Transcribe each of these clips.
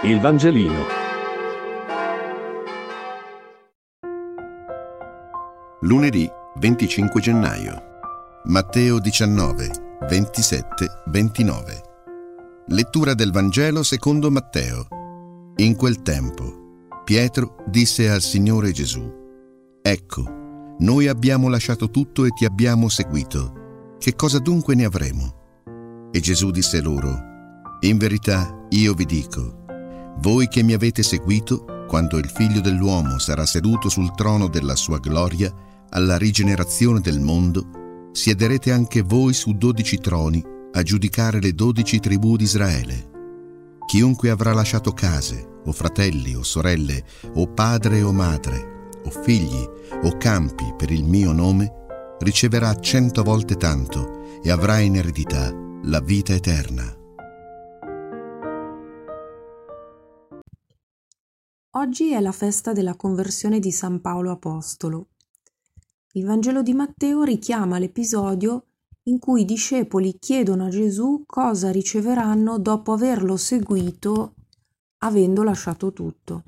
Il Vangelino. Lunedì 25 gennaio. Matteo 19, 27, 29. Lettura del Vangelo secondo Matteo. In quel tempo, Pietro disse al Signore Gesù, Ecco, noi abbiamo lasciato tutto e ti abbiamo seguito. Che cosa dunque ne avremo? E Gesù disse loro, In verità io vi dico, voi che mi avete seguito, quando il figlio dell'uomo sarà seduto sul trono della sua gloria, alla rigenerazione del mondo, siederete anche voi su dodici troni a giudicare le dodici tribù di Israele. Chiunque avrà lasciato case, o fratelli, o sorelle, o padre o madre, o figli, o campi per il mio nome, riceverà cento volte tanto e avrà in eredità la vita eterna. Oggi è la festa della conversione di San Paolo Apostolo. Il Vangelo di Matteo richiama l'episodio in cui i discepoli chiedono a Gesù cosa riceveranno dopo averlo seguito avendo lasciato tutto.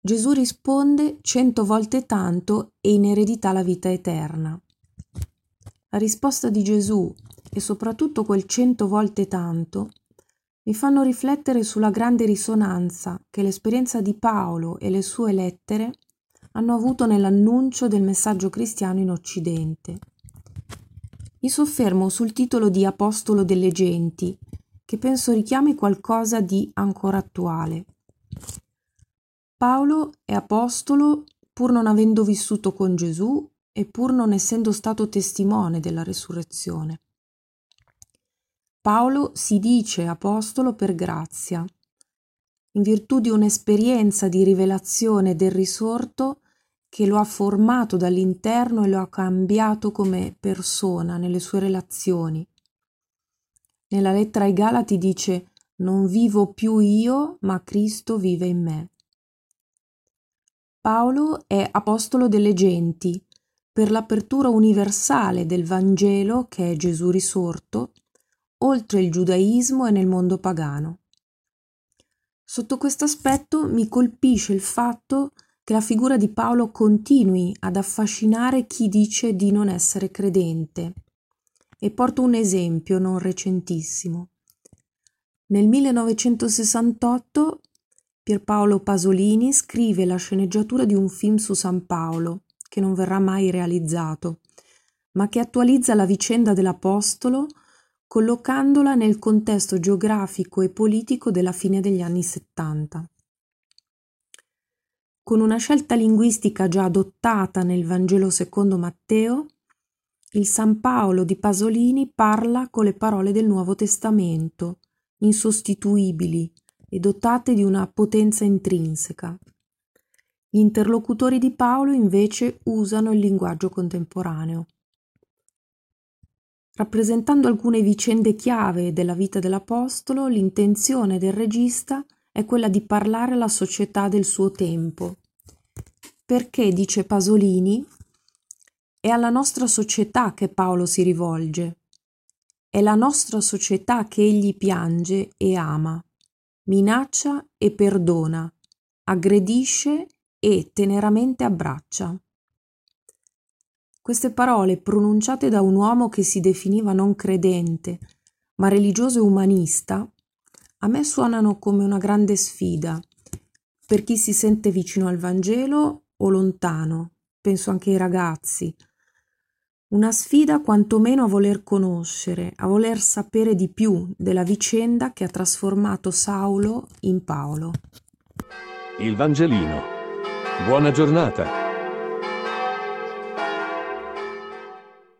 Gesù risponde cento volte tanto e in eredità la vita eterna. La risposta di Gesù e soprattutto quel cento volte tanto mi fanno riflettere sulla grande risonanza che l'esperienza di Paolo e le sue lettere hanno avuto nell'annuncio del messaggio cristiano in Occidente. Mi soffermo sul titolo di Apostolo delle genti, che penso richiami qualcosa di ancora attuale. Paolo è apostolo pur non avendo vissuto con Gesù e pur non essendo stato testimone della resurrezione. Paolo si dice apostolo per grazia, in virtù di un'esperienza di rivelazione del risorto che lo ha formato dall'interno e lo ha cambiato come persona nelle sue relazioni. Nella lettera ai Galati dice non vivo più io, ma Cristo vive in me. Paolo è apostolo delle genti per l'apertura universale del Vangelo che è Gesù risorto oltre il giudaismo e nel mondo pagano. Sotto questo aspetto mi colpisce il fatto che la figura di Paolo continui ad affascinare chi dice di non essere credente. E porto un esempio non recentissimo. Nel 1968 Pierpaolo Pasolini scrive la sceneggiatura di un film su San Paolo, che non verrà mai realizzato, ma che attualizza la vicenda dell'Apostolo collocandola nel contesto geografico e politico della fine degli anni Settanta. Con una scelta linguistica già adottata nel Vangelo secondo Matteo, il San Paolo di Pasolini parla con le parole del Nuovo Testamento, insostituibili e dotate di una potenza intrinseca. Gli interlocutori di Paolo invece usano il linguaggio contemporaneo. Rappresentando alcune vicende chiave della vita dell'Apostolo, l'intenzione del regista è quella di parlare alla società del suo tempo. Perché, dice Pasolini, è alla nostra società che Paolo si rivolge. È la nostra società che egli piange e ama, minaccia e perdona, aggredisce e teneramente abbraccia. Queste parole, pronunciate da un uomo che si definiva non credente, ma religioso e umanista, a me suonano come una grande sfida per chi si sente vicino al Vangelo o lontano, penso anche ai ragazzi. Una sfida quantomeno a voler conoscere, a voler sapere di più della vicenda che ha trasformato Saulo in Paolo. Il Vangelino. Buona giornata.